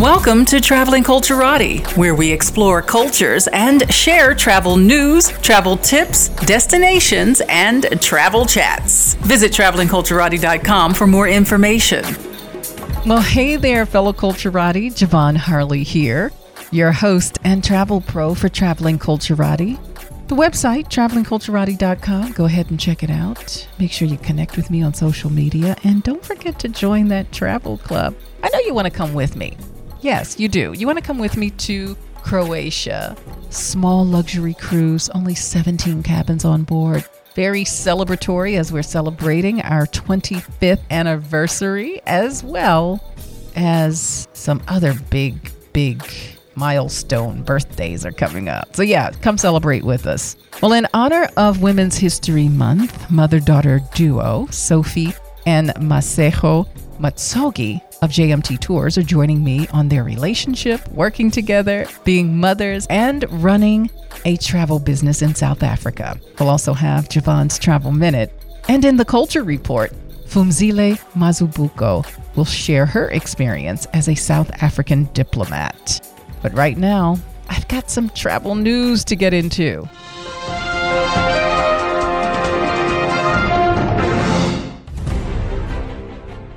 Welcome to Traveling Culturati, where we explore cultures and share travel news, travel tips, destinations, and travel chats. Visit travelingculturati.com for more information. Well, hey there, fellow Culturati. Ja'Vonne Harley here, your host and travel pro for Traveling Culturati. The website, travelingculturati.com. Go ahead and check it out. Make sure you connect with me on social media and don't forget to join that travel club. I know you want to come with me. Yes, you do. You want to come with me to Croatia. Small luxury cruise, only 17 cabins on board. Very celebratory as we're celebrating our 25th anniversary, as well as some other big, big milestone birthdays are coming up. So, yeah, come celebrate with us. Well, in honor of Women's History Month, mother daughter duo, Sophie and Masego Matsogi of JMT Tours are joining me on their relationship, working together, being mothers, and running a travel business in South Africa. We'll also have Ja'Vonne's Travel Minute. And in the Culture Report, Phumzile Mazibuko will share her experience as a South African diplomat. But right now, I've got some travel news to get into.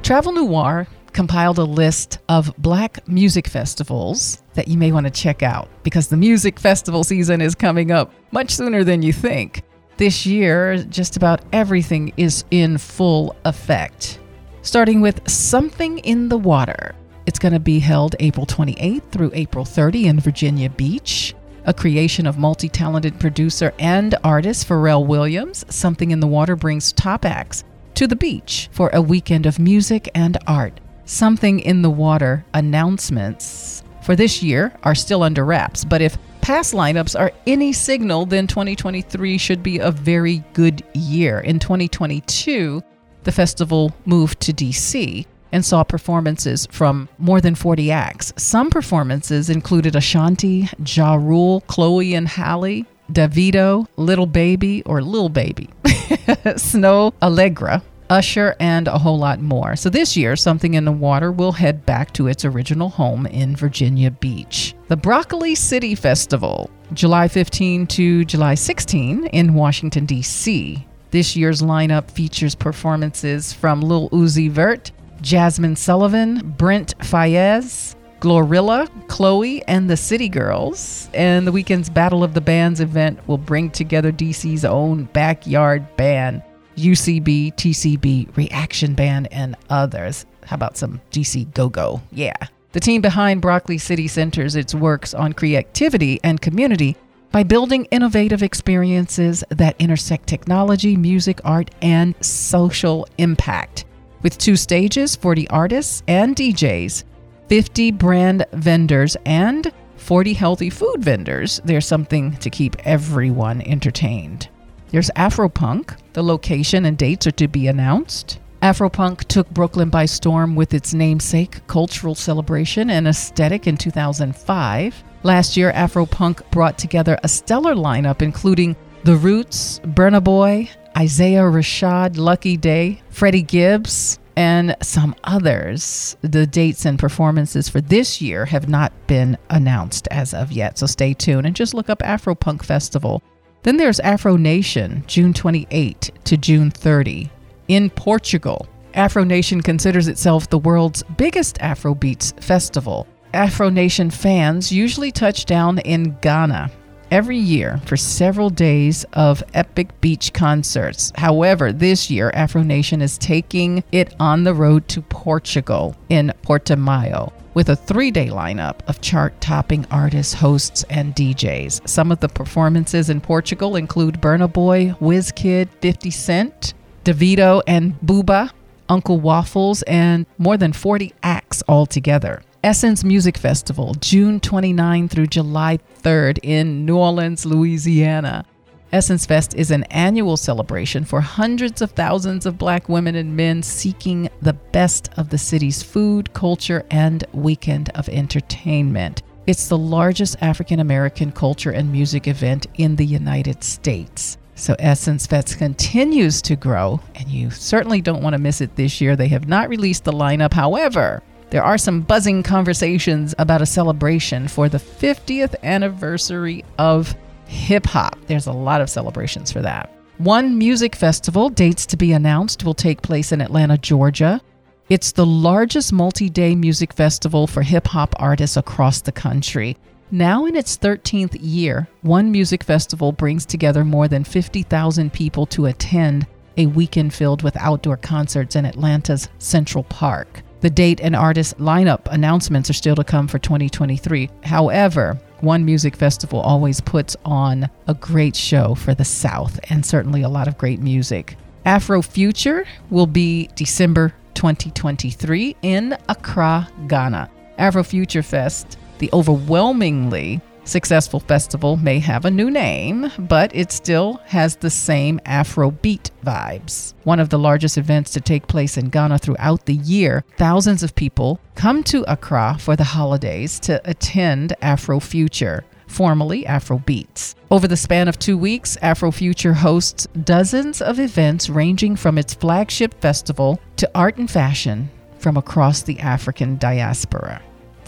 Travel Noir compiled a list of black music festivals that you may want to check out because the music festival season is coming up much sooner than you think. This year, just about everything is in full effect. Starting with Something in the Water, it's going to be held April 28th through April 30 in Virginia Beach. A creation of multi talented producer and artist Pharrell Williams, Something in the Water brings top acts to the beach for a weekend of music and art. Something in the Water announcements for this year are still under wraps, but if past lineups are any signal, then 2023 should be a very good year. In 2022, the festival moved to DC and saw performances from more than 40 acts. Some performances included Ashanti, Ja Rule, Chloe and Halle, Davido, Little Baby or Lil Baby, Snoh Aalegra, Usher, and a whole lot more. So this year, Something in the Water will head back to its original home in Virginia Beach. The Broccoli City Festival, July 15 to July 16 in Washington, D.C. This year's lineup features performances from Lil Uzi Vert, Jazmine Sullivan, Brent Faiyaz, Glorilla, Chloe, and the City Girls. And the weekend's Battle of the Bands event will bring together DC's own backyard band, UCB, TCB, Reaction Band, and others. How about some DC Go Go? Yeah. The team behind Broccoli City centers its works on creativity and community by building innovative experiences that intersect technology, music, art, and social impact with two stages, 40 artists and DJs, 50 brand vendors, and 40 healthy food vendors. There's something to keep everyone entertained. There's Afropunk. The location and dates are to be announced. Afropunk took Brooklyn by storm with its namesake cultural celebration and aesthetic in 2005. Last year, Afropunk brought together a stellar lineup including The Roots, Burna Boy, Isaiah Rashad, Lucky Daye, Freddie Gibbs, and some others. The dates and performances for this year have not been announced as of yet, so stay tuned and just look up Afropunk Festival. Then there's Afro Nation, June 28 to June 30 in Portugal. Afro Nation considers itself the world's biggest Afrobeats festival. Afro Nation fans usually touch down in Ghana every year for several days of epic beach concerts. However, this year, Afro Nation is taking it on the road to Portugal in Portimao with a three day lineup of chart topping artists, hosts, and DJs. Some of the performances in Portugal include Burna Boy, Wizkid, 50 Cent, Davido, and Booba, Uncle Waffles, and more than 40 acts altogether. Essence Music Festival, June 29 through July 3rd in New Orleans, Louisiana. Essence Fest is an annual celebration for hundreds of thousands of black women and men seeking the best of the city's food, culture, and weekend of entertainment. It's the largest African American culture and music event in the United States. So Essence Fest continues to grow, and you certainly don't want to miss it this year. They have not released the lineup. However, There are some buzzing conversations about a celebration for the 50th anniversary of hip hop. There's a lot of celebrations for that. One music festival, dates to be announced, will take place in Atlanta, Georgia. It's the largest multi day music festival for hip hop artists across the country. Now in its 13th year, one music festival brings together more than 50,000 people to attend a weekend filled with outdoor concerts in Atlanta's Central Park. The date and artist lineup announcements are still to come for 2023. However, one music festival always puts on a great show for the South and certainly a lot of great music. Afro Future will be December 2023 in Accra, Ghana. Afro Future Fest, the overwhelmingly Successful Festival may have a new name, but it still has the same Afrobeat vibes. One of the largest events to take place in Ghana throughout the year, thousands of people come to Accra for the holidays to attend Afrofuture formerly Afrobeats. Over the span of two weeks, Afrofuture hosts dozens of events ranging from its flagship festival to art and fashion from across the African diaspora.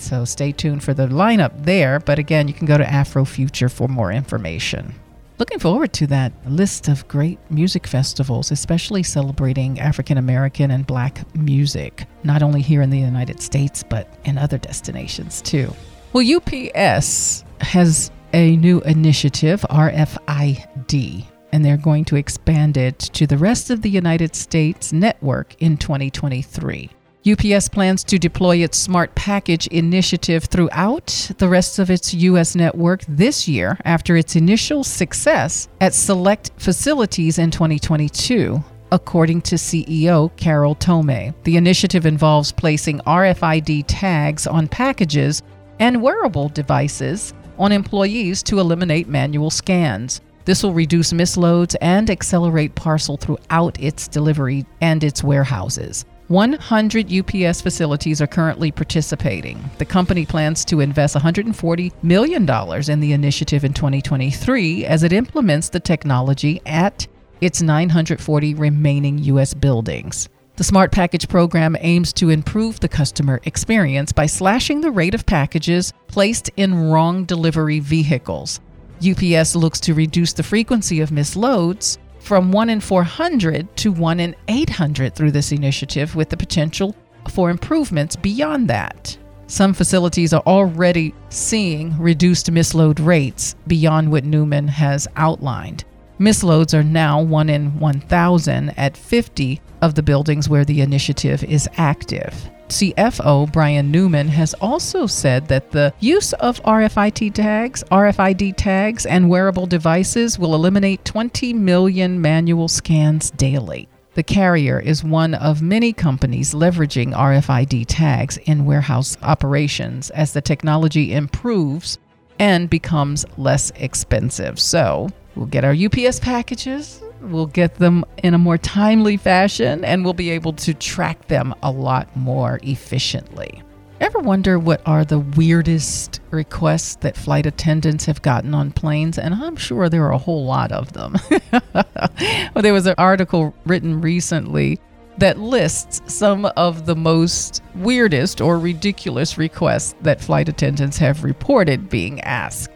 So stay tuned for the lineup there. But again, you can go to Afrofuture for more information. Looking forward to that list of great music festivals, especially celebrating African American and Black music, not only here in the United States, but in other destinations too. Well, UPS has a new initiative, RFID, and they're going to expand it to the rest of the United States network in 2023. UPS plans to deploy its Smart Package initiative throughout the rest of its U.S. network this year after its initial success at select facilities in 2022 according to CEO Carol Tomé. The initiative involves placing RFID tags on packages and wearable devices on employees to eliminate manual scans. This will reduce misloads and accelerate parcel throughout its delivery and its warehouses. 100 UPS facilities are currently participating. The company plans to invest $140 million in the initiative in 2023 as it implements the technology at its 940 remaining U.S. buildings. The Smart Package program aims to improve the customer experience by slashing the rate of packages placed in wrong delivery vehicles. UPS looks to reduce the frequency of misloads from 1 in 400 to 1 in 800 through this initiative, with the potential for improvements beyond that. Some facilities are already seeing reduced misload rates beyond what Newman has outlined. Misloads are now 1 in 1,000 at 50 of the buildings where the initiative is active. CFO Brian Newman has also said that the use of RFID tags, RFID tags, and wearable devices will eliminate 20 million manual scans daily. The carrier is one of many companies leveraging RFID tags in warehouse operations as the technology improves and becomes less expensive. So, we'll get our UPS packages We'll get them in a more timely fashion and we'll be able to track them a lot more efficiently. Ever wonder what are the weirdest requests that flight attendants have gotten on planes? And I'm sure there are a whole lot of them. well, there was an article written recently that lists some of the most weirdest or ridiculous requests that flight attendants have reported being asked.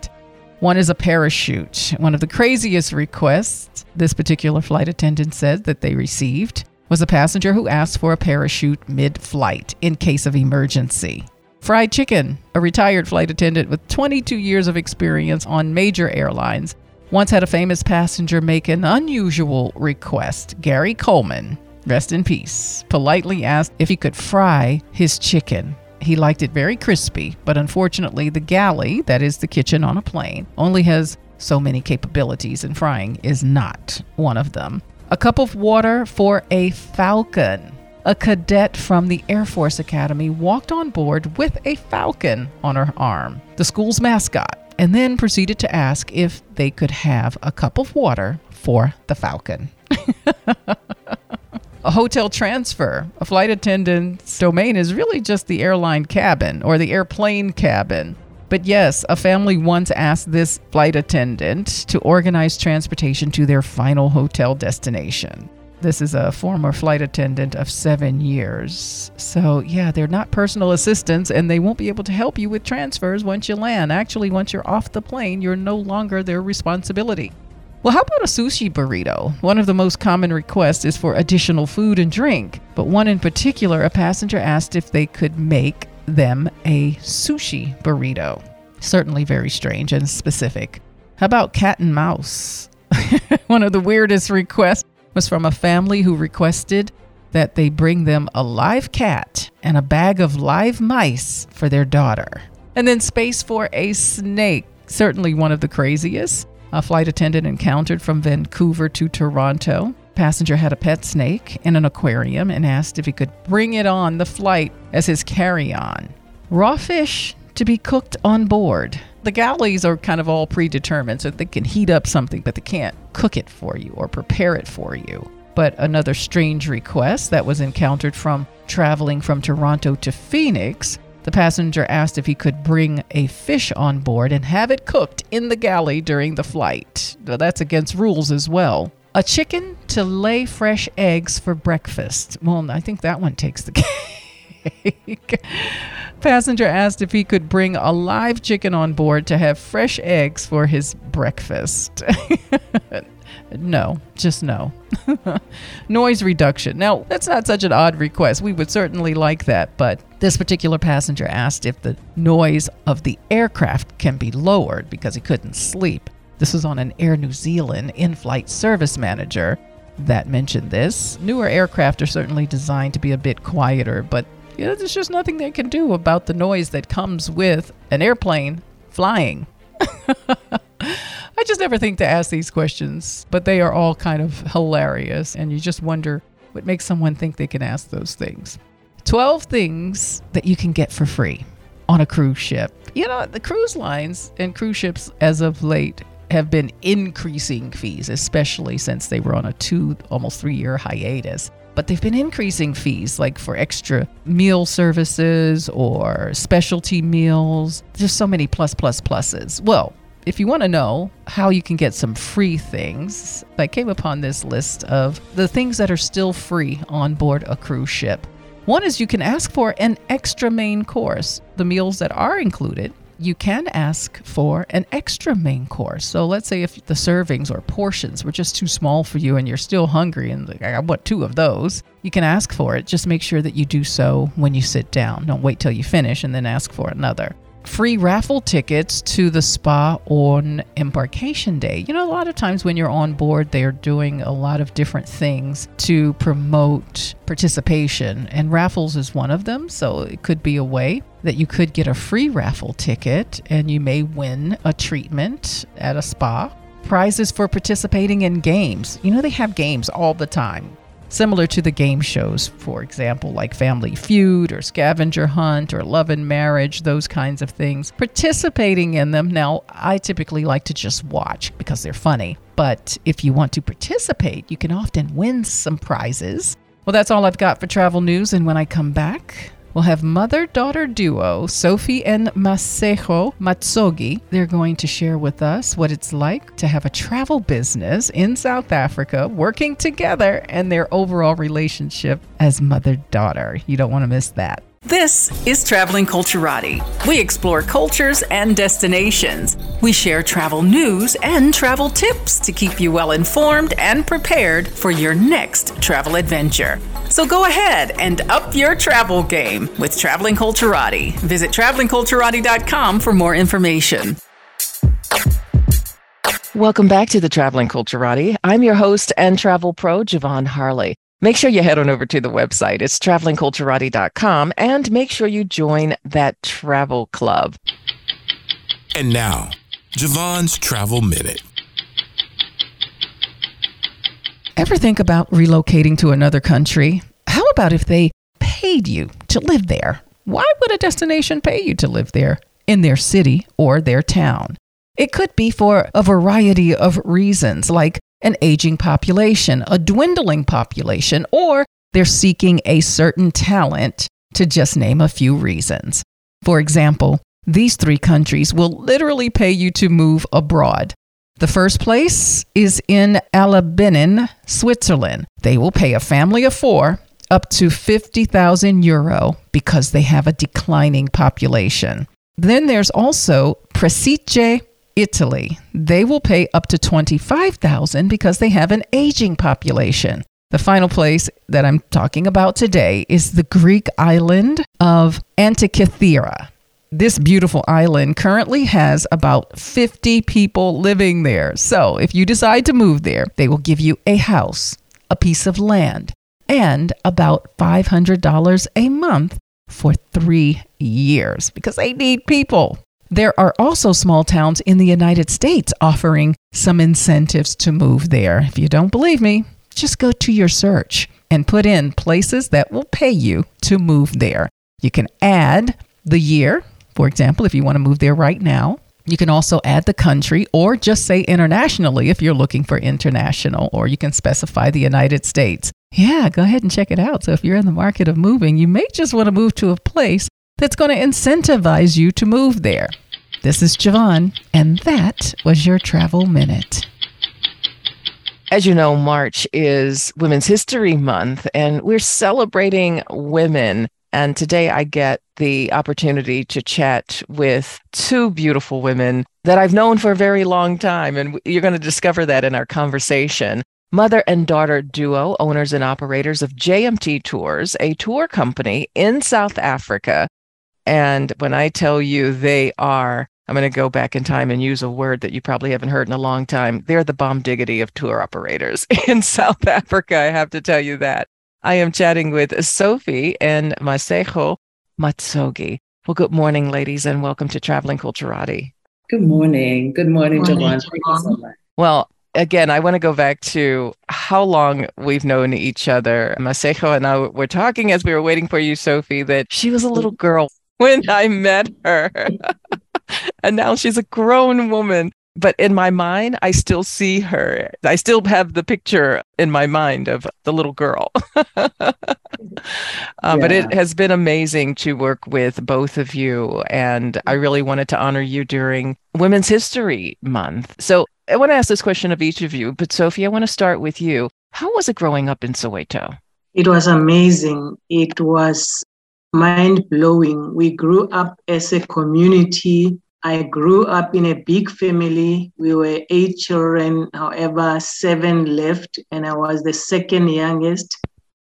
One is a parachute. One of the craziest requests this particular flight attendant said that they received was a passenger who asked for a parachute mid flight in case of emergency. Fried Chicken, a retired flight attendant with 22 years of experience on major airlines, once had a famous passenger make an unusual request. Gary Coleman, rest in peace, politely asked if he could fry his chicken. He liked it very crispy, but unfortunately, the galley, that is the kitchen on a plane, only has so many capabilities, and frying is not one of them. A cup of water for a falcon. A cadet from the Air Force Academy walked on board with a falcon on her arm, the school's mascot, and then proceeded to ask if they could have a cup of water for the falcon. a hotel transfer. A flight attendant's domain is really just the airline cabin or the airplane cabin. But yes, a family once asked this flight attendant to organize transportation to their final hotel destination. This is a former flight attendant of seven years. So, yeah, they're not personal assistants and they won't be able to help you with transfers once you land. Actually, once you're off the plane, you're no longer their responsibility. Well, how about a sushi burrito? One of the most common requests is for additional food and drink, but one in particular, a passenger asked if they could make them a sushi burrito. Certainly very strange and specific. How about cat and mouse? one of the weirdest requests was from a family who requested that they bring them a live cat and a bag of live mice for their daughter. And then space for a snake, certainly one of the craziest. A flight attendant encountered from Vancouver to Toronto. Passenger had a pet snake in an aquarium and asked if he could bring it on the flight as his carry on. Raw fish to be cooked on board. The galleys are kind of all predetermined, so they can heat up something, but they can't cook it for you or prepare it for you. But another strange request that was encountered from traveling from Toronto to Phoenix the passenger asked if he could bring a fish on board and have it cooked in the galley during the flight. That's against rules as well. A chicken to lay fresh eggs for breakfast. Well, I think that one takes the cake. Passenger asked if he could bring a live chicken on board to have fresh eggs for his breakfast. no, just no. Noise reduction. Now, that's not such an odd request. We would certainly like that, but this particular passenger asked if the noise of the aircraft can be lowered because he couldn't sleep. This was on an Air New Zealand in flight service manager that mentioned this. Newer aircraft are certainly designed to be a bit quieter, but you know, there's just nothing they can do about the noise that comes with an airplane flying. I just never think to ask these questions, but they are all kind of hilarious, and you just wonder what makes someone think they can ask those things. 12 things that you can get for free on a cruise ship. You know, the cruise lines and cruise ships as of late have been increasing fees, especially since they were on a two, almost three year hiatus. But they've been increasing fees like for extra meal services or specialty meals. There's so many plus, plus, pluses. Well, if you want to know how you can get some free things, I came upon this list of the things that are still free on board a cruise ship. One is you can ask for an extra main course. The meals that are included, you can ask for an extra main course. So let's say if the servings or portions were just too small for you and you're still hungry and like, I want two of those, you can ask for it. Just make sure that you do so when you sit down. Don't wait till you finish and then ask for another free raffle tickets to the spa on embarkation day. You know, a lot of times when you're on board, they're doing a lot of different things to promote participation, and raffles is one of them. So it could be a way that you could get a free raffle ticket and you may win a treatment at a spa. Prizes for participating in games. You know, they have games all the time similar to the game shows, for example, like Family Feud or Scavenger Hunt or Love and Marriage, those kinds of things. Participating in them, now, I typically like to just watch because they're funny. But if you want to participate, you can often win some prizes. Well, that's all I've got for travel news. And when I come back, We'll have mother daughter duo Sophie and Masego Matsogi. They're going to share with us what it's like to have a travel business in South Africa working together and their overall relationship as mother daughter. You don't want to miss that. This is Traveling Culturati. We explore cultures and destinations. We share travel news and travel tips to keep you well informed and prepared for your next travel adventure. So go ahead and up your travel game with Traveling Culturati. Visit travelingculturati.com for more information. Welcome back to the Traveling Culturati. I'm your host and travel pro, Ja'Vonne Harley. Make sure you head on over to the website. It's travelingculturati.com and make sure you join that travel club. And now, Ja'Vonne's Travel Minute. Ever think about relocating to another country? How about if they paid you to live there? Why would a destination pay you to live there in their city or their town? It could be for a variety of reasons, like an aging population, a dwindling population, or they're seeking a certain talent, to just name a few reasons. For example, these three countries will literally pay you to move abroad. The first place is in Albinen, Switzerland. They will pay a family of four up to 50,000 euro because they have a declining population. Then there's also Presicce, Italy. They will pay up to 25,000 because they have an aging population. The final place that I'm talking about today is the Greek island of Antikythera. This beautiful island currently has about 50 people living there. So, if you decide to move there, they will give you a house, a piece of land, and about $500 a month for three years because they need people. There are also small towns in the United States offering some incentives to move there. If you don't believe me, just go to your search and put in places that will pay you to move there. You can add the year for example, if you want to move there right now, you can also add the country or just say internationally if you're looking for international, or you can specify the United States. Yeah, go ahead and check it out. So if you're in the market of moving, you may just want to move to a place that's going to incentivize you to move there. This is Ja'Vonne, and that was your travel minute. As you know, March is Women's History Month, and we're celebrating women and today I get the opportunity to chat with two beautiful women that I've known for a very long time. And you're going to discover that in our conversation. Mother and daughter duo, owners and operators of JMT Tours, a tour company in South Africa. And when I tell you they are, I'm going to go back in time and use a word that you probably haven't heard in a long time. They're the bomb diggity of tour operators in South Africa. I have to tell you that. I am chatting with Sophie and Masego Matsogi. Well, good morning, ladies, and welcome to Traveling Culturati. Good morning. Good morning, Good morning Thank you so much. Well, again, I want to go back to how long we've known each other. Masego and I were talking as we were waiting for you, Sophie, that she was a little girl when I met her. and now she's a grown woman but in my mind, I still see her. I still have the picture in my mind of the little girl. uh, yeah. But it has been amazing to work with both of you. And I really wanted to honor you during Women's History Month. So I want to ask this question of each of you. But Sophie, I want to start with you. How was it growing up in Soweto? It was amazing. It was mind blowing. We grew up as a community I grew up in a big family. We were eight children, however, seven left, and I was the second youngest.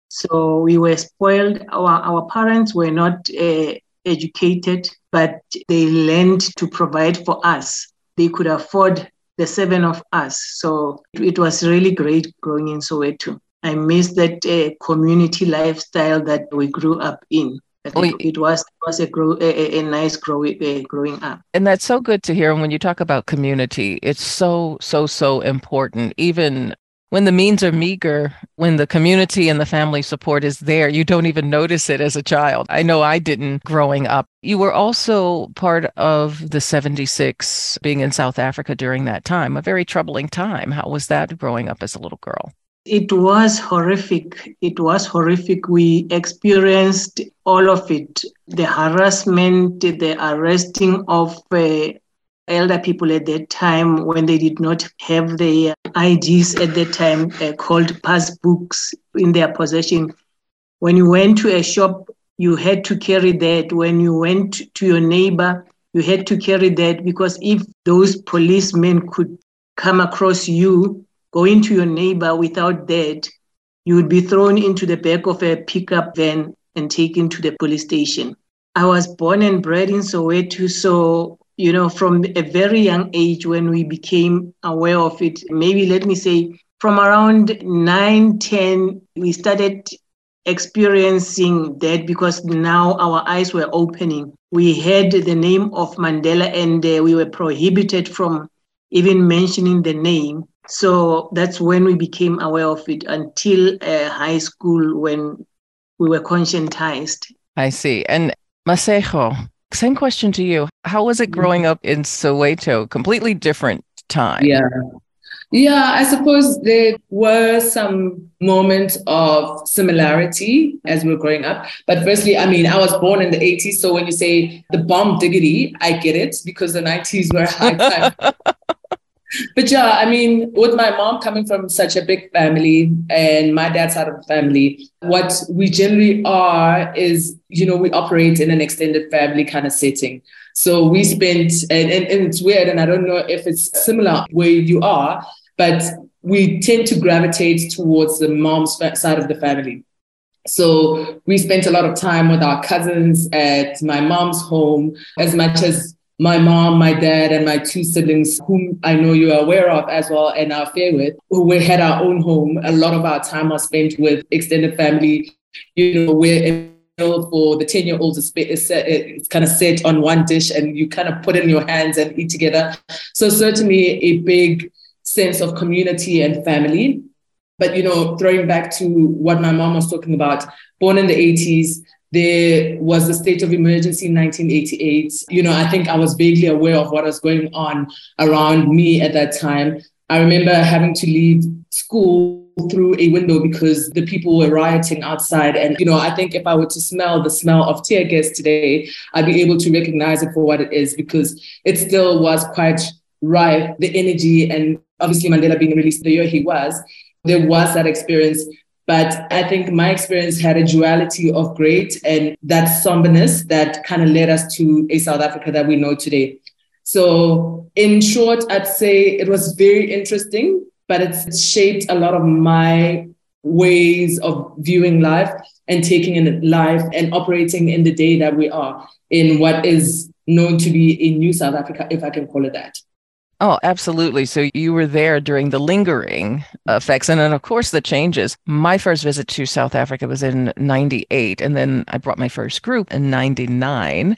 So we were spoiled. Our, our parents were not uh, educated, but they learned to provide for us. They could afford the seven of us. So it was really great growing in Soweto. I miss that uh, community lifestyle that we grew up in. Oh, it was it was a, grow, a, a nice growing uh, growing up. And that's so good to hear. And when you talk about community, it's so so so important. Even when the means are meager, when the community and the family support is there, you don't even notice it as a child. I know I didn't growing up. You were also part of the 76 being in South Africa during that time, a very troubling time. How was that growing up as a little girl? It was horrific. It was horrific. We experienced all of it the harassment, the arresting of uh, elder people at that time when they did not have their IDs at that time uh, called passbooks in their possession. When you went to a shop, you had to carry that. When you went to your neighbor, you had to carry that because if those policemen could come across you, going to your neighbor without that, you would be thrown into the back of a pickup van and taken to the police station. I was born and bred in Soweto, so you know, from a very young age when we became aware of it, maybe let me say from around 9, 10, we started experiencing that because now our eyes were opening. We heard the name of Mandela and uh, we were prohibited from even mentioning the name. So that's when we became aware of it until uh, high school when we were conscientized. I see. And Masego, same question to you. How was it growing up in Soweto? Completely different time. Yeah. Yeah, I suppose there were some moments of similarity as we were growing up. But firstly, I mean, I was born in the 80s. So when you say the bomb diggity, I get it because the 90s were a high time. but yeah, I mean, with my mom coming from such a big family and my dad's side of the family, what we generally are is, you know, we operate in an extended family kind of setting. So we spent, and, and, and it's weird, and I don't know if it's similar where you are, but we tend to gravitate towards the mom's side of the family. So we spent a lot of time with our cousins at my mom's home, as much as my mom, my dad, and my two siblings, whom I know you are aware of as well and are fair with, who we had our own home. A lot of our time was spent with extended family. You know, we're for the 10 year olds it's, it's uh, kind of set on one dish and you kind of put in your hands and eat together so certainly a big sense of community and family but you know throwing back to what my mom was talking about born in the 80s there was the state of emergency in 1988. You know, I think I was vaguely aware of what was going on around me at that time. I remember having to leave school through a window because the people were rioting outside. And, you know, I think if I were to smell the smell of tear gas today, I'd be able to recognize it for what it is because it still was quite rife, the energy. And obviously, Mandela being released the year he was, there was that experience but I think my experience had a duality of great and that somberness that kind of led us to a South Africa that we know today. So, in short, I'd say it was very interesting, but it's shaped a lot of my ways of viewing life and taking in life and operating in the day that we are in what is known to be a new South Africa, if I can call it that. Oh, absolutely. So you were there during the lingering effects and then, of course, the changes. My first visit to South Africa was in 98. And then I brought my first group in 99.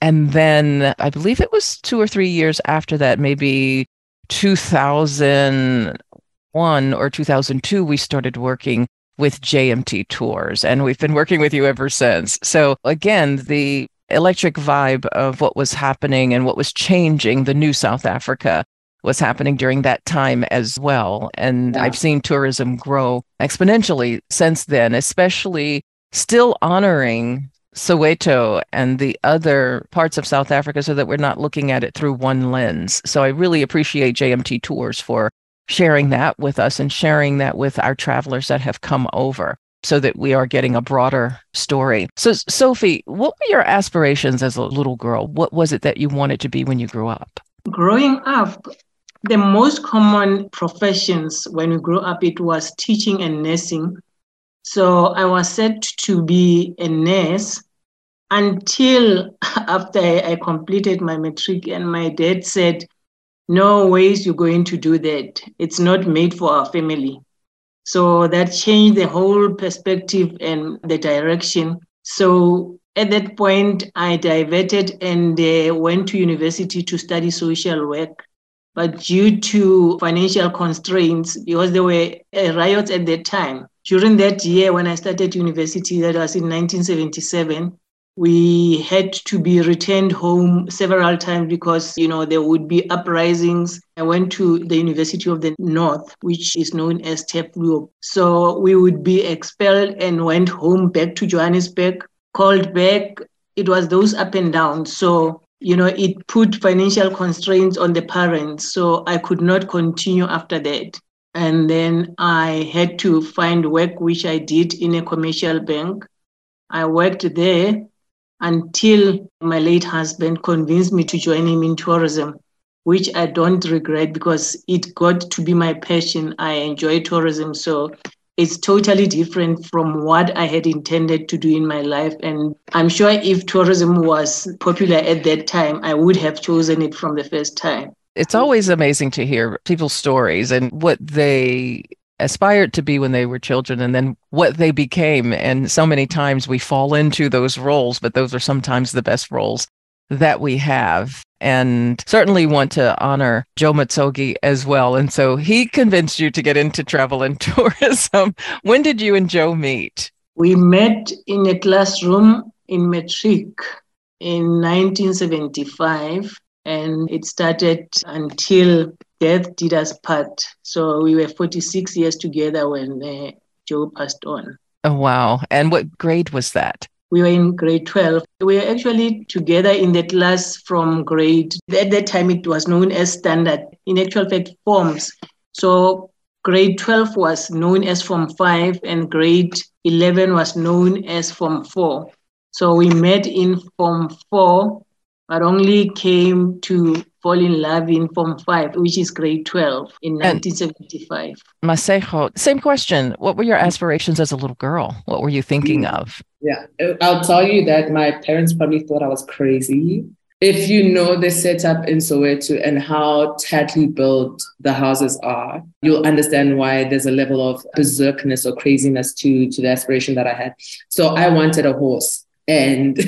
And then I believe it was two or three years after that, maybe 2001 or 2002, we started working with JMT Tours. And we've been working with you ever since. So, again, the electric vibe of what was happening and what was changing the new South Africa was happening during that time as well. And yeah. I've seen tourism grow exponentially since then, especially still honoring Soweto and the other parts of South Africa so that we're not looking at it through one lens. So I really appreciate JMT Tours for sharing that with us and sharing that with our travelers that have come over so that we are getting a broader story. So, Sophie, what were your aspirations as a little girl? What was it that you wanted to be when you grew up? Growing up, the most common professions when we grew up, it was teaching and nursing. So I was set to be a nurse until after I completed my matric, and my dad said, No ways you're going to do that. It's not made for our family. So that changed the whole perspective and the direction. So at that point, I diverted and uh, went to university to study social work. But due to financial constraints, because there were uh, riots at that time, during that year when I started university, that was in 1977, we had to be returned home several times because you know there would be uprisings. I went to the university of the north which is known as Turfloop. so we would be expelled and went home back to johannesburg. Called back it was those up and down so you know it put financial constraints on the parents. So i could not continue after that. And then i had to find work which i did in a commercial bank. I worked there until my late husband convinced me to join him in tourism, which I don't regret because it got to be my passion. I enjoy tourism. So it's totally different from what I had intended to do in my life. And I'm sure if tourism was popular at that time, I would have chosen it from the first time. It's always amazing to hear people's stories and what they aspired to be when they were children and then what they became. And so many times we fall into those roles, but those are sometimes the best roles that we have. And certainly want to honor Joe Matsogi as well. And so he convinced you to get into travel and tourism. when did you and Joe meet? We met in a classroom in Matric in 1975 and it started until death did us part. So we were 46 years together when uh, Joe passed on. Oh, wow. And what grade was that? we were in grade 12. We were actually together in the class from grade, at that time it was known as standard, in actual fact, forms. So grade 12 was known as Form 5 and grade 11 was known as Form 4. So we met in Form 4, but only came to fall in love in Form 5, which is grade 12 in 1975. Masego, same question. What were your aspirations as a little girl? What were you thinking hmm. of? Yeah, I'll tell you that my parents probably thought I was crazy if you know the setup in Soweto and how tightly built the houses are, you'll understand why there's a level of berserkness or craziness to, to the aspiration that I had. So I wanted a horse. And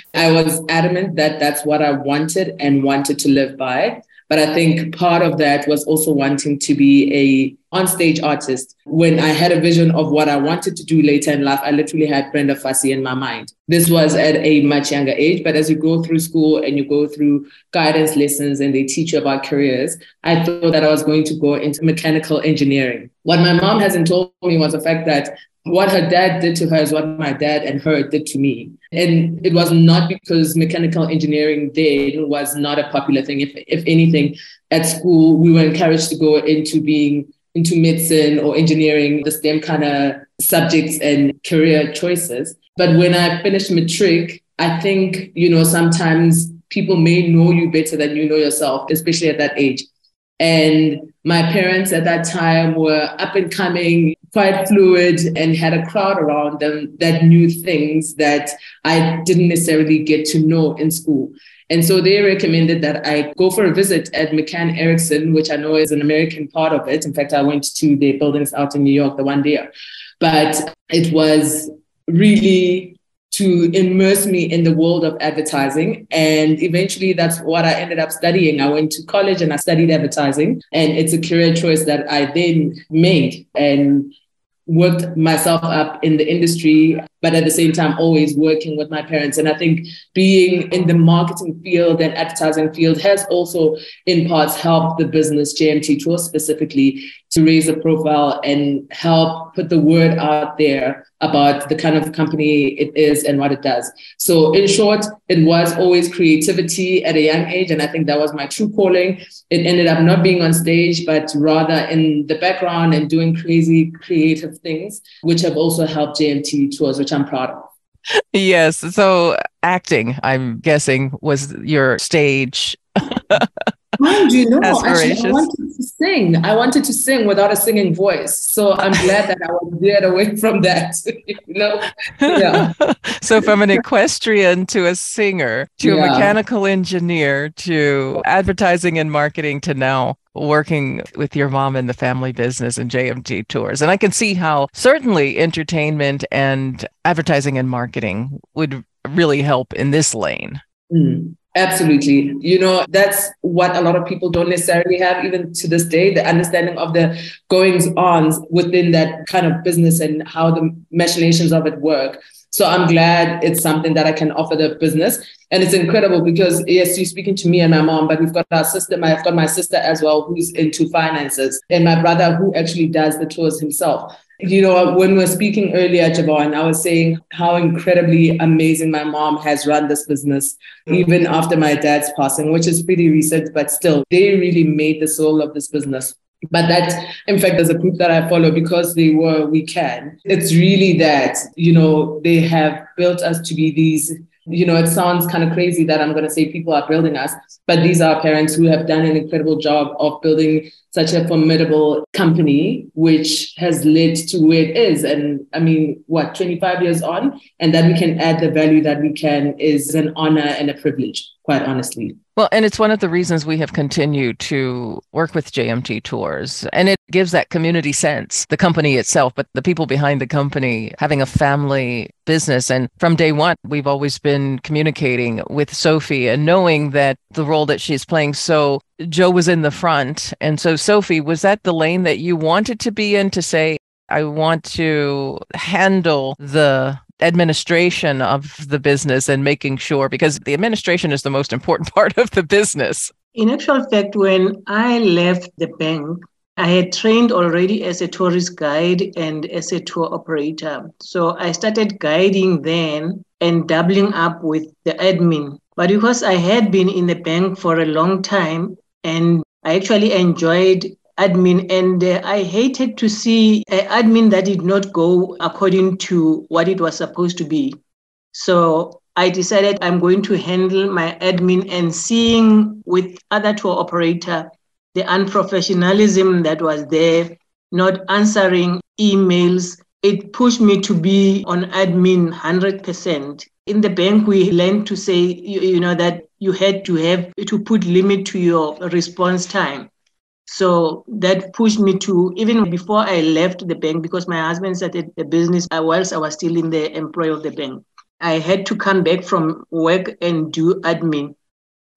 I was adamant that that's what I wanted and wanted to live by. But I think part of that was also wanting to be a on-stage artist. When I had a vision of what I wanted to do later in life, I literally had Brenda Fassie in my mind. This was at a much younger age, but as you go through school and you go through guidance lessons and they teach you about careers, I thought that I was going to go into mechanical engineering. What my mom hasn't told me was the fact that what her dad did to her is what my dad and her did to me. And it was not because mechanical engineering then was not a popular thing. If, if anything, at school, we were encouraged to go into being into medicine or engineering, the STEM kind of subjects and career choices. But when I finished matric, I think, you know, sometimes people may know you better than you know yourself, especially at that age. And my parents at that time were up and coming, quite fluid, and had a crowd around them that knew things that I didn't necessarily get to know in school. And so they recommended that I go for a visit at McCann Erickson, which I know is an American part of it. In fact, I went to the buildings out in New York the one day. But it was really to immerse me in the world of advertising. And eventually that's what I ended up studying. I went to college and I studied advertising. And it's a career choice that I then made. And worked myself up in the industry, but at the same time, always working with my parents. And I think being in the marketing field and advertising field has also, in parts, helped the business JMT Tour specifically to raise the profile and help put the word out there about the kind of company it is and what it does. So, in short, it was always creativity at a young age. And I think that was my true calling. It ended up not being on stage, but rather in the background and doing crazy creative things, which have also helped JMT tours, which I'm proud of. Yes. So, acting, I'm guessing, was your stage. Mind you, no, actually, I wanted to sing. I wanted to sing without a singing voice. So I'm glad that I was veered away from that. you know, yeah. so from an equestrian to a singer to yeah. a mechanical engineer to advertising and marketing to now working with your mom in the family business and JMT tours. And I can see how certainly entertainment and advertising and marketing would really help in this lane. Mm. Absolutely. You know, that's what a lot of people don't necessarily have, even to this day, the understanding of the goings ons within that kind of business and how the machinations of it work. So I'm glad it's something that I can offer the business. And it's incredible because, yes, you're speaking to me and my mom, but we've got our sister, I've got my sister as well, who's into finances, and my brother, who actually does the tours himself. You know, when we were speaking earlier, Ja'Vonne, I was saying how incredibly amazing my mom has run this business, hmm. even after my dad's passing, which is pretty recent, but still, they really made the soul of this business. But that, in fact, there's a group that I follow because they were we can. It's really that, you know, they have built us to be these you know, it sounds kind of crazy that I'm going to say people are building us, but these are parents who have done an incredible job of building such a formidable company, which has led to where it is. And I mean, what, 25 years on? And that we can add the value that we can is an honor and a privilege, quite honestly. Well, and it's one of the reasons we have continued to work with JMT Tours. And it gives that community sense, the company itself, but the people behind the company having a family business. And from day one, we've always been communicating with Sophie and knowing that the role that she's playing. So Joe was in the front. And so, Sophie, was that the lane that you wanted to be in to say, I want to handle the administration of the business and making sure because the administration is the most important part of the business. In actual fact, when I left the bank, I had trained already as a tourist guide and as a tour operator. So I started guiding then and doubling up with the admin. But because I had been in the bank for a long time and I actually enjoyed admin and uh, I hated to see admin that did not go according to what it was supposed to be. So I decided I'm going to handle my admin and seeing with other tour operator the unprofessionalism that was there, not answering emails. It pushed me to be on admin 100%. In the bank, we learned to say, you, you know, that you had to have to put limit to your response time. So that pushed me to even before I left the bank because my husband started the business whilst I was still in the employ of the bank. I had to come back from work and do admin.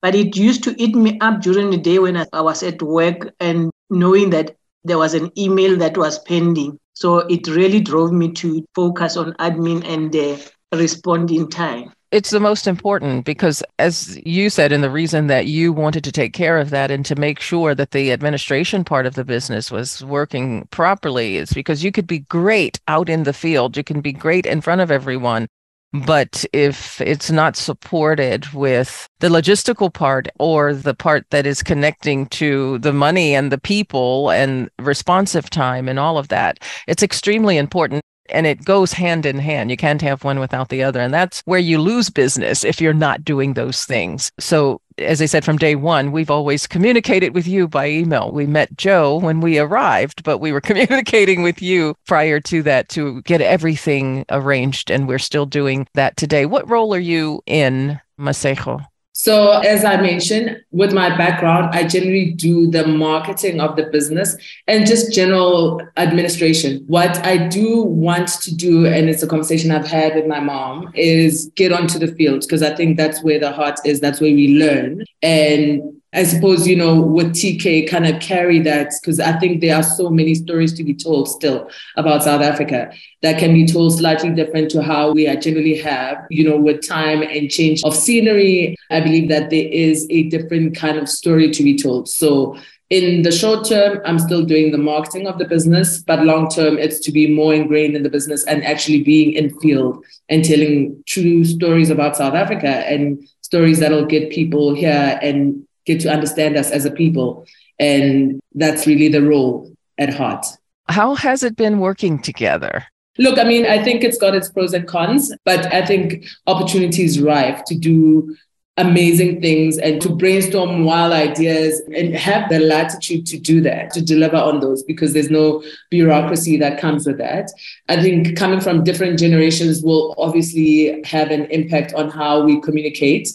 But it used to eat me up during the day when I was at work and knowing that there was an email that was pending. So it really drove me to focus on admin and uh, respond in time. It's the most important because, as you said, and the reason that you wanted to take care of that and to make sure that the administration part of the business was working properly is because you could be great out in the field. You can be great in front of everyone. But if it's not supported with the logistical part or the part that is connecting to the money and the people and responsive time and all of that, it's extremely important and it goes hand in hand. You can't have one without the other. And that's where you lose business if you're not doing those things. So, as I said from day one, we've always communicated with you by email. We met Joe when we arrived, but we were communicating with you prior to that to get everything arranged. And we're still doing that today. What role are you in, Masego? So, as I mentioned, with my background, I generally do the marketing of the business and just general administration. What I do want to do, and it's a conversation I've had with my mom, is get onto the field because I think that's where the heart is, that's where we learn. And I suppose, you know, with TK kind of carry that because I think there are so many stories to be told still about South Africa that can be told slightly different to how we are generally have, you know, with time and change of scenery. I believe that there is a different kind of story to be told. So in the short term, I'm still doing the marketing of the business, but long term, it's to be more ingrained in the business and actually being in field and telling true stories about South Africa and stories that'll get people here and get to understand us as a people. And that's really the role at heart. How has it been working together? Look, I mean, I think it's got its pros and cons, but I think opportunity is rife to do amazing things and to brainstorm wild ideas and have the latitude to do that, to deliver on those, because there's no bureaucracy that comes with that. I think coming from different generations will obviously have an impact on how we communicate.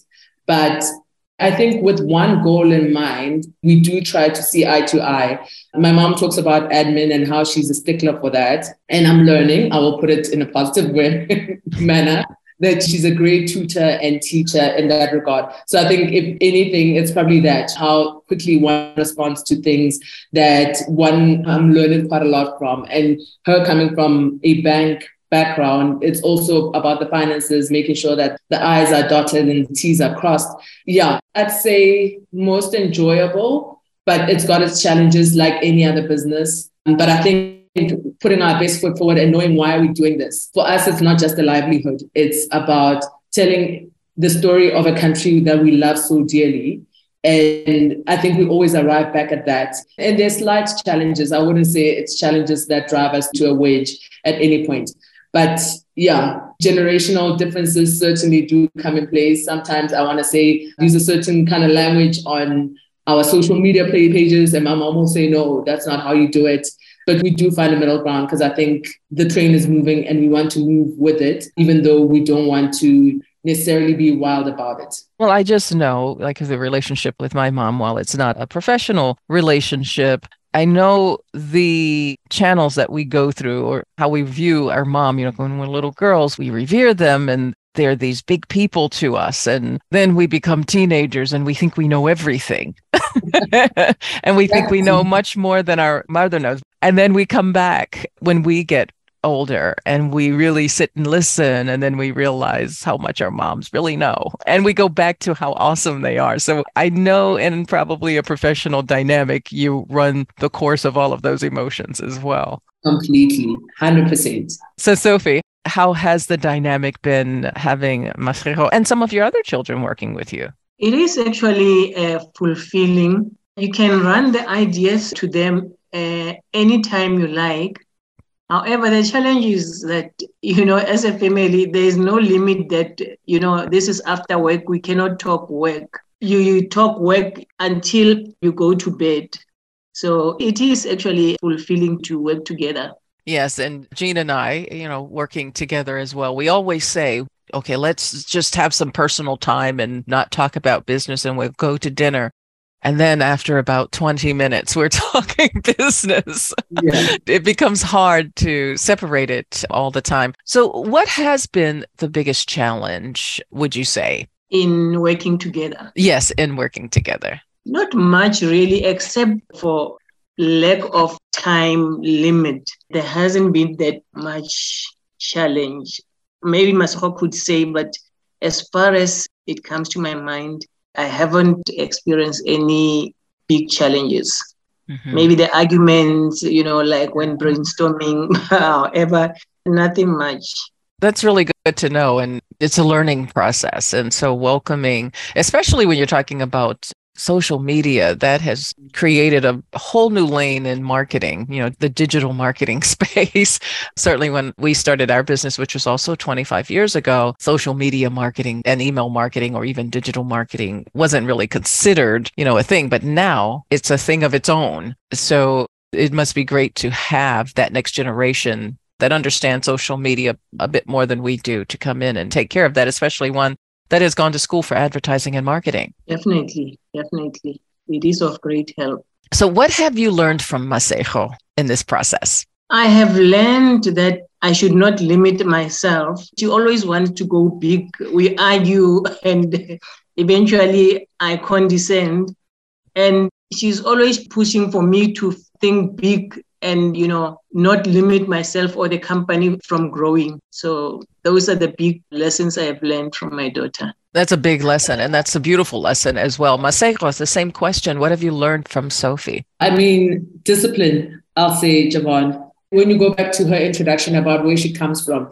But I think with one goal in mind, we do try to see eye to eye. My mom talks about admin and how she's a stickler for that. And I'm learning, I will put it in a positive way, manner, that she's a great tutor and teacher in that regard. So I think if anything, it's probably that how quickly one responds to things that one I'm learning quite a lot from. And her coming from a bank background, it's also about the finances, making sure that the I's are dotted and the T's are crossed. Yeah, I'd say most enjoyable, but it's got its challenges like any other business. But I think putting our best foot forward and knowing why are we doing this. For us, it's not just a livelihood. It's about telling the story of a country that we love so dearly. And I think we always arrive back at that. And there's slight challenges. I wouldn't say it's challenges that drive us to a wage at any point. But yeah, generational differences certainly do come in place. Sometimes I want to say use a certain kind of language on our social media play pages, and my mom will say, no, that's not how you do it. But we do find a middle ground because I think the train is moving and we want to move with it, even though we don't want to necessarily be wild about it. Well, I just know, like the relationship with my mom, while it's not a professional relationship, I know the channels that we go through or how we view our mom, you know, when we're little girls, we revere them and they're these big people to us. And then we become teenagers and we think we know everything. and we think we know much more than our mother knows. And then we come back when we get older and we really sit and listen and then we realize how much our moms really know. And we go back to how awesome they are. So i know in probably a professional dynamic you run the course of all of those emotions as well. Completely. 100% so sophie how has the dynamic been having Masego and some of your other children working with you? It is actually uh, fulfilling. You can run the ideas to them uh, anytime you like. However, the challenge is that, you know, as a family, there is no limit that, you know, this is after work, we cannot talk work. You, you talk work until you go to bed. So it is actually fulfilling to work together. Yes. And Jean and I, you know, working together as well, we always say, okay, let's just have some personal time and not talk about business and we'll go to dinner. And then after about 20 minutes, we're talking business. Yeah. it becomes hard to separate it all the time. So, what has been the biggest challenge, would you say? In working together. Yes, in working together. Not much really, except for lack of time limit. There hasn't been that much challenge. Maybe Masego could say, but as far as it comes to my mind, I haven't experienced any big challenges. Mm-hmm. Maybe the arguments, you know, like when brainstorming, however, nothing much. That's really good to know. And it's a learning process. And so welcoming, especially when you're talking about social media that has created a whole new lane in marketing you know the digital marketing space. Certainly when we started our business which was also 25 years ago social media marketing and email marketing or even digital marketing wasn't really considered you know a thing but now it's a thing of its own. So it must be great to have that next generation that understand social media a bit more than we do to come in and take care of that especially one that has gone to school for advertising and marketing. Definitely, definitely. It is of great help. So, what have you learned from Masego in this process? I have learned that I should not limit myself. She always wants to go big. We argue, and eventually I condescend. And she's always pushing for me to think big and you know not limit myself or the company from growing so those are the big lessons i have learned from my daughter. That's a big lesson and that's a beautiful lesson as well. Masego it's the same question. What have you learned from sophie? I mean discipline i'll say Ja'Vonne. When you go back to her introduction about where she comes from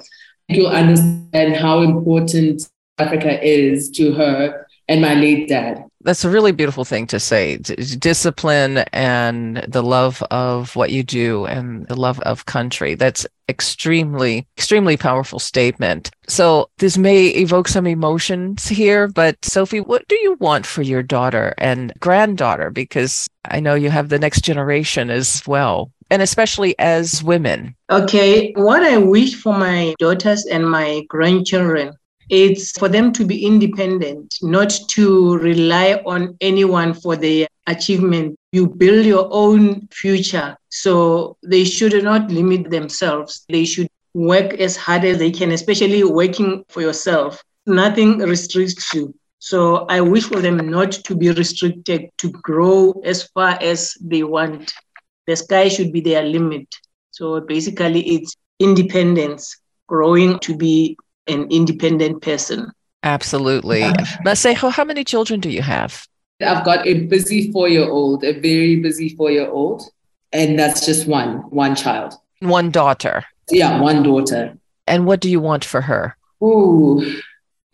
you'll understand how important africa is to her and my late dad that's a really beautiful thing to say discipline and the love of what you do and the love of country. That's extremely extremely powerful statement. So this may evoke some emotions here but sophie what do you want for your daughter and granddaughter? Because i know you have the next generation as well and especially as women. Okay what i wish for my daughters and my grandchildren it's for them to be independent, not to rely on anyone for their achievement. You build your own future. So they should not limit themselves. They should work as hard as they can, especially working for yourself. Nothing restricts you. So I wish for them not to be restricted to grow as far as they want. The sky should be their limit. So basically, it's independence, growing to be an independent person. Absolutely. Masego, how many children do you have? I've got a busy four year old, a very busy four year old, and that's just one, one child. One daughter. Yeah, one daughter. And what do you want for her? Ooh,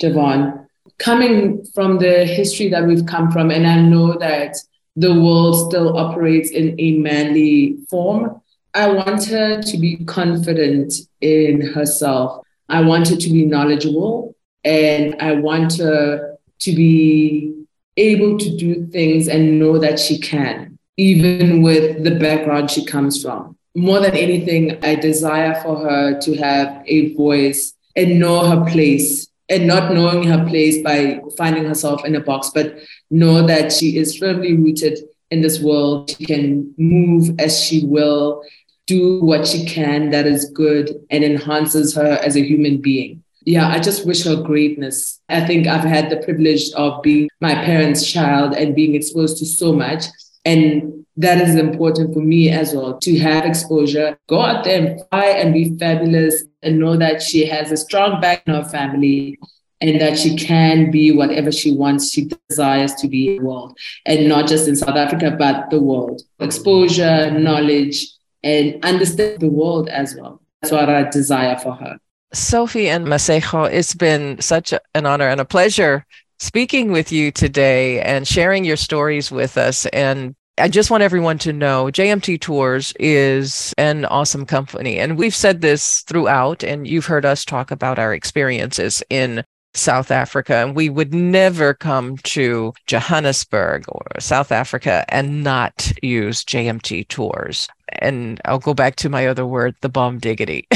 Ja'Vonne, coming from the history that we've come from, and I know that the world still operates in a manly form, I want her to be confident in herself. I want her to be knowledgeable and I want her to be able to do things and know that she can, even with the background she comes from. More than anything, I desire for her to have a voice and know her place and not knowing her place by finding herself in a box, but know that she is firmly rooted in this world. She can move as she will do what she can that is good and enhances her as a human being. Yeah, I just wish her greatness. I think I've had the privilege of being my parents' child and being exposed to so much. And that is important for me as well to have exposure, go out there and fly and be fabulous and know that she has a strong back in her family and that she can be whatever she wants, she desires to be in the world, and not just in South Africa, but the world. Exposure, knowledge, and understand the world as well. That's what I desire for her. Sophie and Masego, it's been such an honor and a pleasure speaking with you today and sharing your stories with us. And I just want everyone to know JMT Tours is an awesome company. And we've said this throughout, and you've heard us talk about our experiences in South Africa. And we would never come to Johannesburg or South Africa and not use JMT tours. And I'll go back to my other word, the bomb diggity.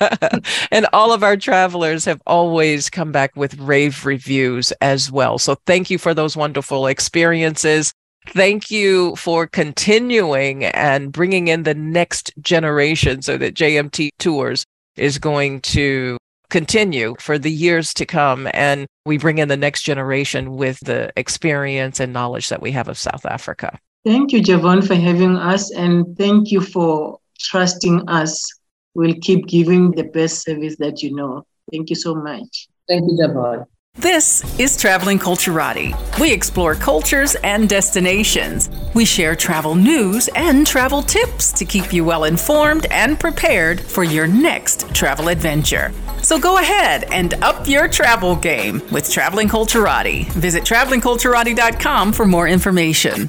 and all of our travelers have always come back with rave reviews as well. So thank you for those wonderful experiences. Thank you for continuing and bringing in the next generation so that JMT Tours is going to continue for the years to come. And we bring in the next generation with the experience and knowledge that we have of South Africa. Thank you, Ja'Vonne, for having us. And thank you for trusting us. We'll keep giving the best service that you know. Thank you so much. Thank you, Ja'Vonne. This is Traveling Culturati. We explore cultures and destinations. We share travel news and travel tips to keep you well informed and prepared for your next travel adventure. So go ahead and up your travel game with Traveling Culturati. Visit travelingculturati.com for more information.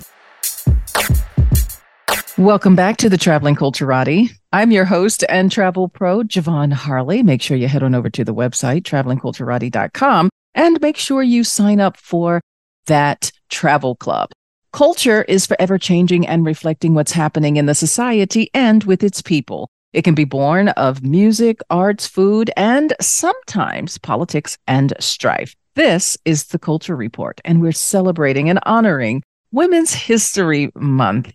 Welcome back to the Traveling Culturati. I'm your host and travel pro, Ja'Vonne Harley. Make sure you head on over to the website, travelingculturati.com, and make sure you sign up for that travel club. Culture is forever changing and reflecting what's happening in the society and with its people. It can be born of music, arts, food, and sometimes politics and strife. This is the Culture Report, and we're celebrating and honoring Women's History Month.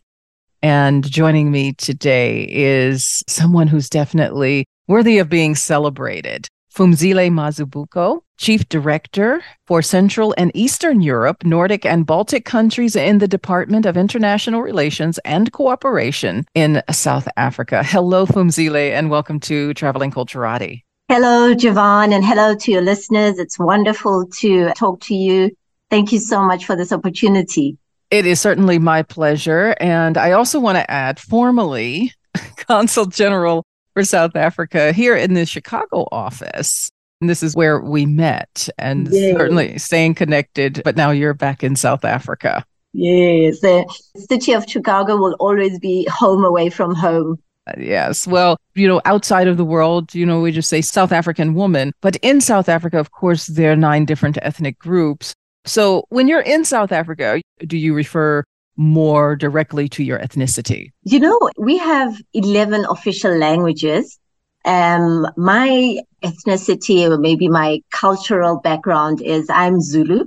And joining me today is someone who's definitely worthy of being celebrated. Phumzile Mazibuko, Chief Director for Central and Eastern Europe, Nordic and Baltic countries in the Department of International Relations and Cooperation in South Africa. Hello, Phumzile, and welcome to Traveling Culturati. Hello, Ja'Vonne, and hello to your listeners. It's wonderful to talk to you. Thank you so much for this opportunity. It is certainly my pleasure. And I also want to add formally, Consul General for South Africa here in the Chicago office. And this is where we met and certainly staying connected. But now you're back in South Africa. Yes, the city of Chicago will always be home away from home. Uh, yes. Well, you know, outside of the world, you know, we just say South African woman. But in South Africa, of course, there are nine different ethnic groups. So when you're in South Africa, do you refer more directly to your ethnicity? You know, we have 11 official languages. Um, my ethnicity or maybe my cultural background is I'm Zulu.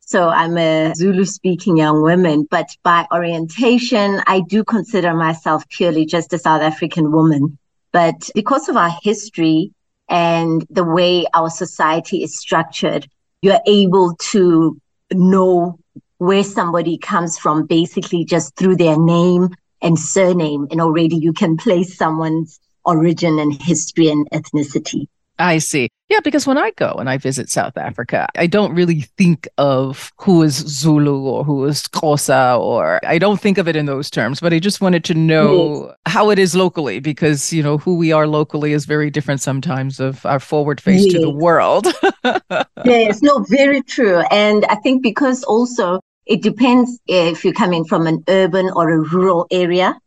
So I'm a Zulu speaking young woman, but by orientation, I do consider myself purely just a South African woman. But because of our history and the way our society is structured, you're able to know where somebody comes from basically just through their name and surname. And already you can place someone's origin and history and ethnicity. I see. Yeah, because when I go and I visit South Africa, I don't really think of who is Zulu or who is Xhosa, or I don't think of it in those terms, but I just wanted to know yes. how it is locally because, you know, who we are locally is very different sometimes of our forward face yes. to the world. yes, no, very true. And I think because also it depends if you're coming from an urban or a rural area,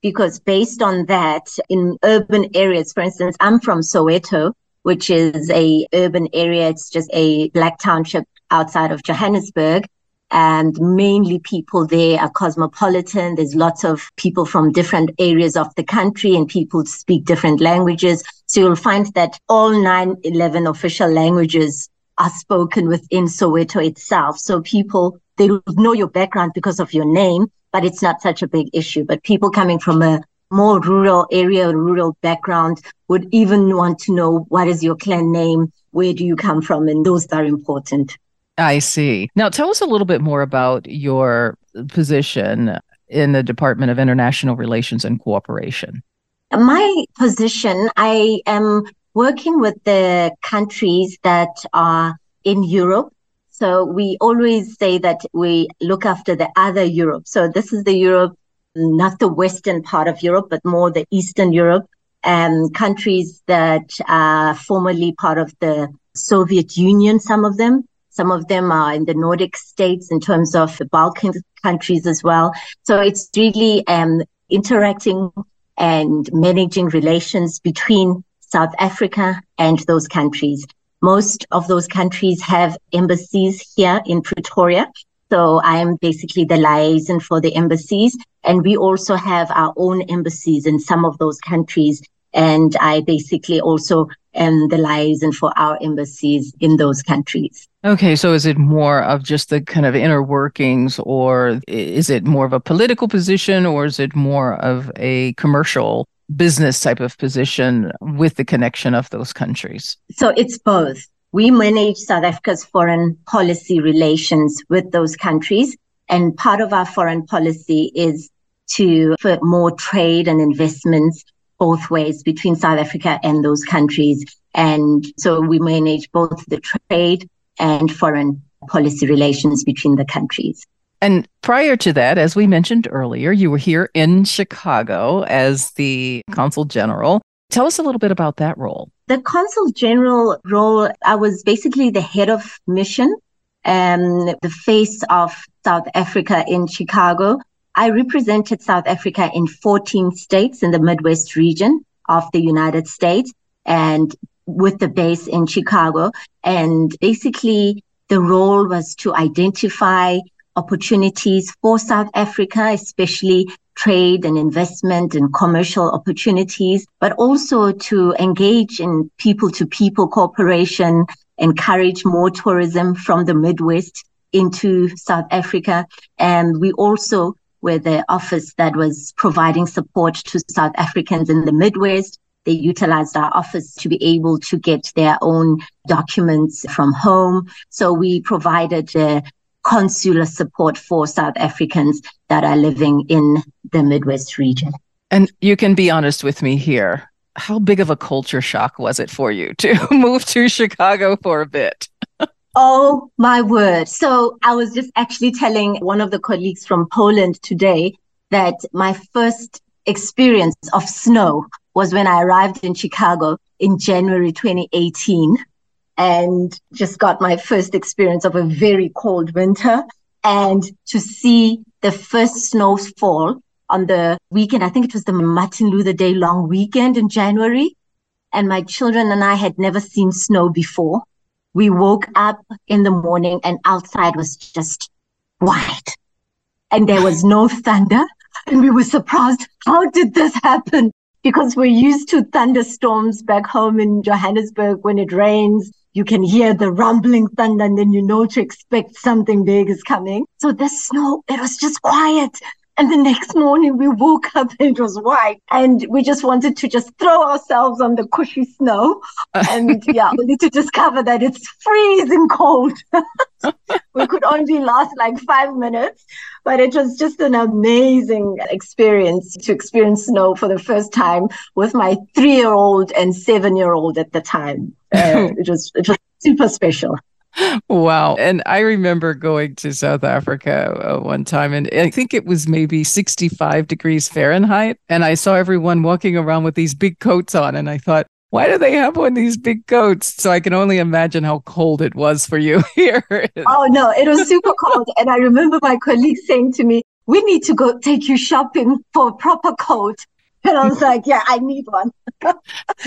because based on that, in urban areas, for instance, I'm from Soweto, which is a urban area. It's just a black township outside of Johannesburg. And mainly people there are cosmopolitan. There's lots of people from different areas of the country and people speak different languages. So you'll find that all 9, 11 official languages are spoken within Soweto itself. So people they know your background because of your name, but it's not such a big issue. But people coming from a more rural area, rural background would even want to know what is your clan name? Where do you come from? And those are important. I see. Now, tell us a little bit more about your position in the Department of International Relations and Cooperation? My position, I am working with the countries that are in Europe. So we always say that we look after the other Europe. So this is the Europe, not the Western part of Europe, but more the Eastern Europe and countries that are formerly part of the Soviet Union, some of them. Some of them are in the Nordic states in terms of the Balkan countries as well. So it's really um, interacting and managing relations between South Africa and those countries. Most of those countries have embassies here in Pretoria. So I am basically the liaison for the embassies. And we also have our own embassies in some of those countries. And I basically also am the liaison for our embassies in those countries. Okay, so is it more of just the kind of inner workings, or is it more of a political position, or is it more of a commercial business type of position with the connection of those countries? So it's both. We manage South Africa's foreign policy relations with those countries. And part of our foreign policy is to for more trade and investments both ways between South Africa and those countries. And so we manage both the trade and foreign policy relations between the countries. And prior to that, as we mentioned earlier, you were here in Chicago as the consul general. Tell us a little bit about that role. The consul general role, I was basically the head of mission and the face of South Africa in Chicago. I represented South Africa in 14 states in the Midwest region of the United States and with the base in Chicago. And basically, the role was to identify opportunities for South Africa, especially trade and investment and commercial opportunities, but also to engage in people to people cooperation, encourage more tourism from the Midwest into South Africa. And we also were the office that was providing support to South Africans in the Midwest they utilized our office to be able to get their own documents from home. So we provided uh, consular support for South Africans that are living in the Midwest region. And you can be honest with me here. How big of a culture shock was it for you to move to Chicago for a bit? oh my word. So I was just actually telling one of the colleagues from Poland today that my first experience of snow was when I arrived in Chicago in January 2018 and just got my first experience of a very cold winter and to see the first snowfall on the weekend. I think it was the Martin Luther Day long weekend in January. And my children and I had never seen snow before. We woke up in the morning and outside was just white and there was no thunder. And we were surprised. How did this happen? because we're used to thunderstorms back home in Johannesburg when it rains. You can hear the rumbling thunder and then you know to expect something big is coming. So the snow, it was just quiet. And the next morning we woke up and it was white and we just wanted to just throw ourselves on the cushy snow. And yeah, only to discover that it's freezing cold. we could only last like five minutes, but it was just an amazing experience to experience snow for the first time with my three year old and seven year old at the time. Uh, it was, it was super special wow. And I remember going to South Africa uh, one time, and I think it was maybe 65 degrees Fahrenheit. And I saw everyone walking around with these big coats on. And I thought, why do they have on these big coats? So I can only imagine how cold it was for you here. oh, no, it was super cold. And I remember my colleague saying to me, we need to go take you shopping for a proper coat. And I was like, yeah, I need one.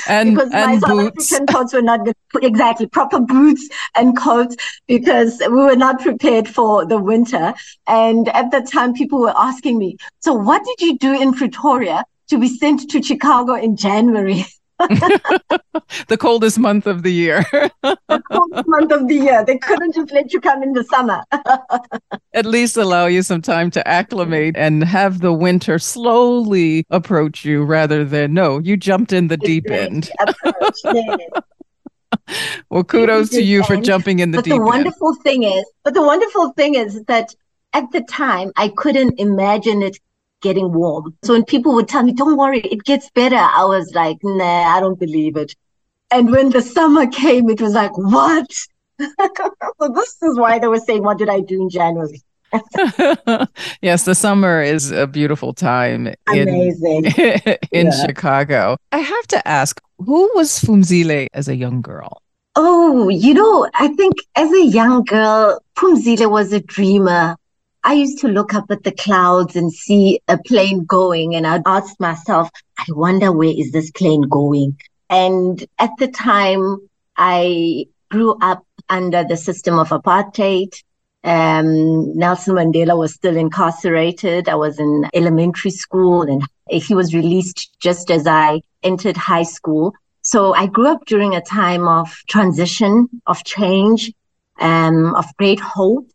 and because and my South. African coats were not good. Exactly, proper boots and coats because we were not prepared for the winter. And at the time, people were asking me, so what did you do in Pretoria to be sent to Chicago in January? the coldest month of the year. the coldest month of the year. They couldn't just let you come in the summer. At least allow you some time to acclimate and have the winter slowly approach you rather than no, you jumped in the deep end. well, kudos to you for jumping in the but deep the wonderful thing is, but the wonderful thing is that at the time I couldn't imagine it getting warm. So when people would tell me, don't worry, it gets better, I was like, nah, I don't believe it. And when the summer came, it was like, what? so this is why they were saying, what did I do in January? yes, the summer is a beautiful time Amazing. in, in Yeah. Chicago. I have to ask, who was Phumzile as a young girl? Oh, you know, I think as a young girl, Phumzile was a dreamer. I used to look up at the clouds and see a plane going, and I'd ask myself, I wonder where is this plane going? And at the time, I grew up under the system of apartheid. Um, Nelson Mandela was still incarcerated. I was in elementary school and he was released just as I entered high school. So I grew up during a time of transition, of change, um, of great hope,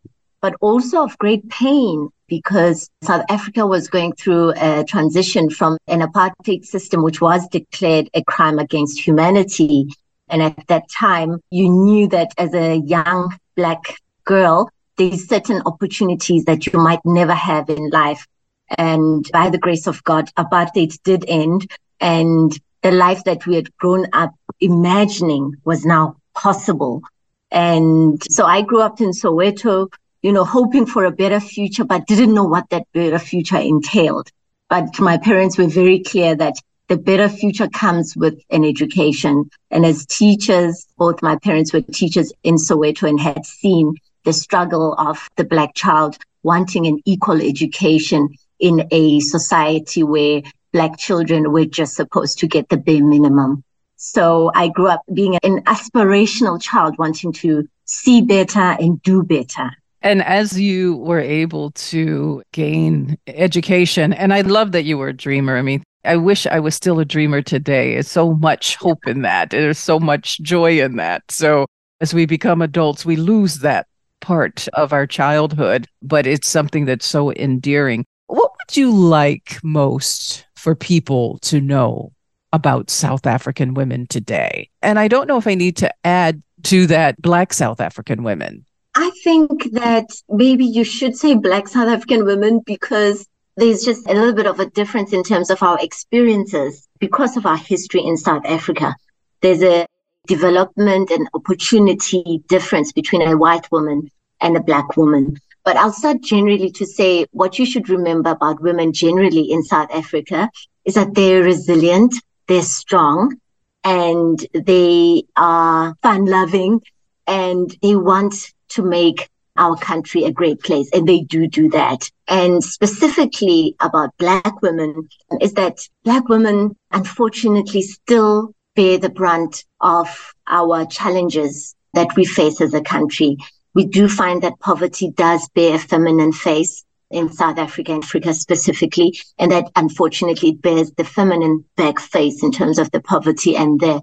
but also of great pain because South Africa was going through a transition from an apartheid system, which was declared a crime against humanity. And at that time, you knew that as a young black girl, there's certain opportunities that you might never have in life. And by the grace of God, apartheid did end. And the life that we had grown up imagining was now possible. And so I grew up in Soweto, you know, hoping for a better future, but didn't know what that better future entailed. But my parents were very clear that the better future comes with an education. And as teachers, both my parents were teachers in Soweto and had seen the struggle of the Black child wanting an equal education in a society where Black children were just supposed to get the bare minimum. So I grew up being an aspirational child, wanting to see better and do better. And as you were able to gain education, and I love that you were a dreamer. I mean, I wish I was still a dreamer today. There's so much hope in that. There's so much joy in that. So as we become adults, we lose that part of our childhood, but it's something that's so endearing. What would you like most for people to know about South African women today? And I don't know if I need to add to that Black South African women. I think that maybe you should say Black South African women because there's just a little bit of a difference in terms of our experiences because of our history in South Africa. There's a development and opportunity difference between a white woman and a black woman. But I'll start generally to say what you should remember about women generally in South Africa is that they're resilient, they're strong, and they are fun loving, and they want to make our country a great place. And they do do that. And specifically about Black women is that Black women, unfortunately, still bear the brunt of our challenges that we face as a country. We do find that poverty does bear a feminine face in South Africa and Africa specifically, and that unfortunately it bears the feminine back face in terms of the poverty and the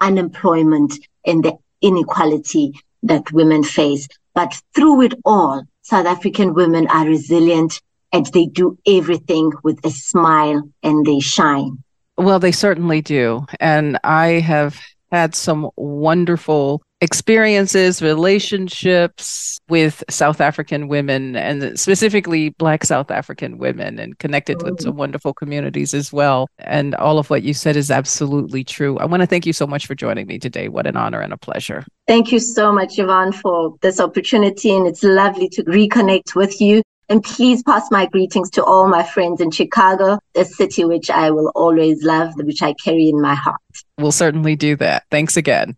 unemployment and the inequality that women face. But through it all, South African women are resilient and they do everything with a smile and they shine. Well, they certainly do. And I have had some wonderful experiences, relationships with South African women and specifically Black South African women and connected with some oh. wonderful communities as well. And all of what you said is absolutely true. I want to thank you so much for joining me today. What an honor and a pleasure. Thank you so much, Yvonne, for this opportunity. And it's lovely to reconnect with you. And please pass my greetings to all my friends in Chicago, a city which I will always love, which I carry in my heart. We'll certainly do that. Thanks again.